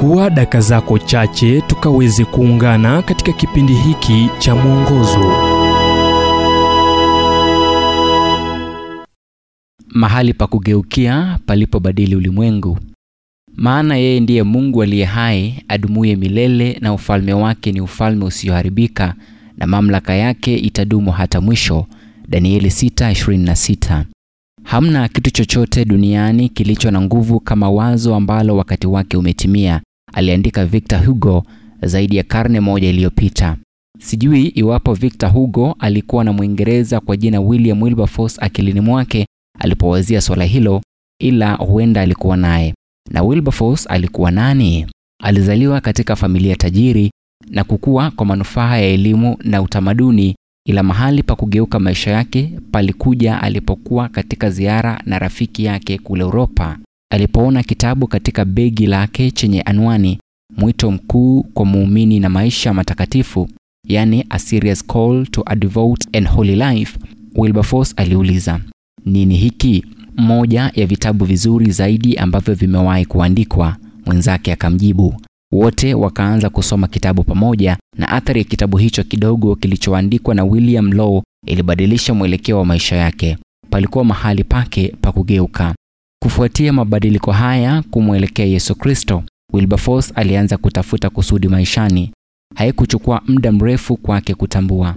chukua daka zako chache tukaweze kuungana katika kipindi hiki cha mwongozo. Mahali pa kugeukia palipobadili ulimwengu. Maana yeye ndiye mungu aliye hai adumuye milele na ufalme wake ni ufalme usioharibika na mamlaka yake itadumu hata mwisho. Danieli 6:26 hamna kitu chochote duniani kilicho na nguvu kama wazo ambalo wakati wake umetimia aliandika victor hugo zaidi ya karne moja iliyopita. Sijui iwapo victor hugo alikuwa na mwingereza kwa jina william wilberforce akilini mwake alipowazia swala hilo ila huenda alikuwa naye. Na wilberforce alikuwa nani? Alizaliwa katika familia tajiri na kukua kwa manufaa ya elimu na utamaduni ila mahali pa kugeuka maisha yake palikuja alipokuwa katika ziara na rafiki yake kule uropa alipoona kitabu katika begi lake chenye anwani mwito mkuu kwa muumini na maisha matakatifu yani a serious call to a devout and holy life wilberforce aliuliza. Nini hiki? Moja ya vitabu vizuri zaidi ambavyo vimewahi kuandikwa mwenzake akamjibu. Wote wakaanza kusoma kitabu pamoja na athari ya kitabu hicho kidogo kilichoandikwa na william law ilibadilisha mwelekeo wa maisha yake. Palikuwa mahali pake pa kugeuka kufuatia mabadiliko haya kumwelekea yesu kristo wilberforce alianza kutafuta kusudi maishani. Haikuchukua muda mrefu kwake kutambua.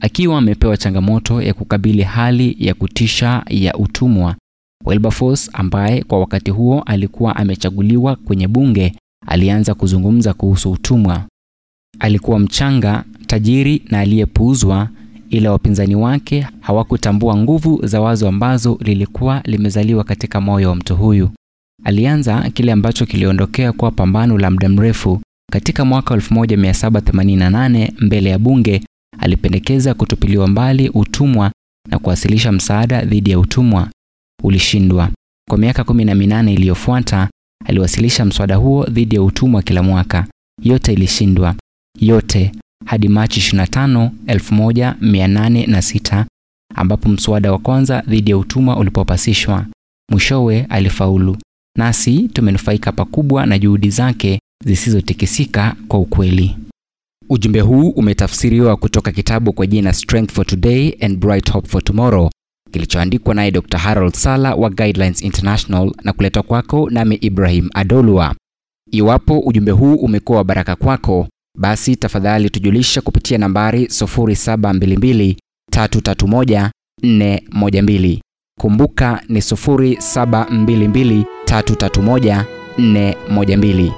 Akiwa amepewa changamoto ya kukabili hali ya kutisha ya utumwa wilberforce ambaye kwa wakati huo alikuwa amechaguliwa kwenye bunge alianza kuzungumza kuhusu utumwa. Alikuwa mchanga tajiri na aliyepuuzwa ila wapinzani wake hawakutambua nguvu za wazo ambazo lilikuwa limezaliwa katika moyo wa mtu huyu. Alianza kile ambacho kiliondokea kuwa pambano la muda mrefu. Katika mwaka 1788 mbele ya bunge alipendekeza kutupiliwa mbali utumwa na kuwasilisha msaada dhidi ya utumwa. Ulishindwa. Kwa miaka kumi na minane iliyofuata aliwasilisha mswada huo dhidi ya utumwa kila mwaka. Yote ilishindwa. Yote hadi machi 25 1806 ambapo mswada wa kwanza dhidi ya utumwa ulipopasishwa. Mwishowe alifaulu. Nasi tumenufaika pakubwa na juhudi zake zisizotikisika kwa ukweli. Ujumbe huu umetafsiriwa kutoka kitabu kwa jina strength for today and bright hope for tomorrow kilichoandikwa naye dr harold sala wa guidelines international na kuletwa kwako nami ibrahim Adolwa. iwapo ujumbe huu umekuwa wa baraka kwako basi tafadhali tujulisha kupitia nambari 0722 331 412 kumbuka ni 0722 331 412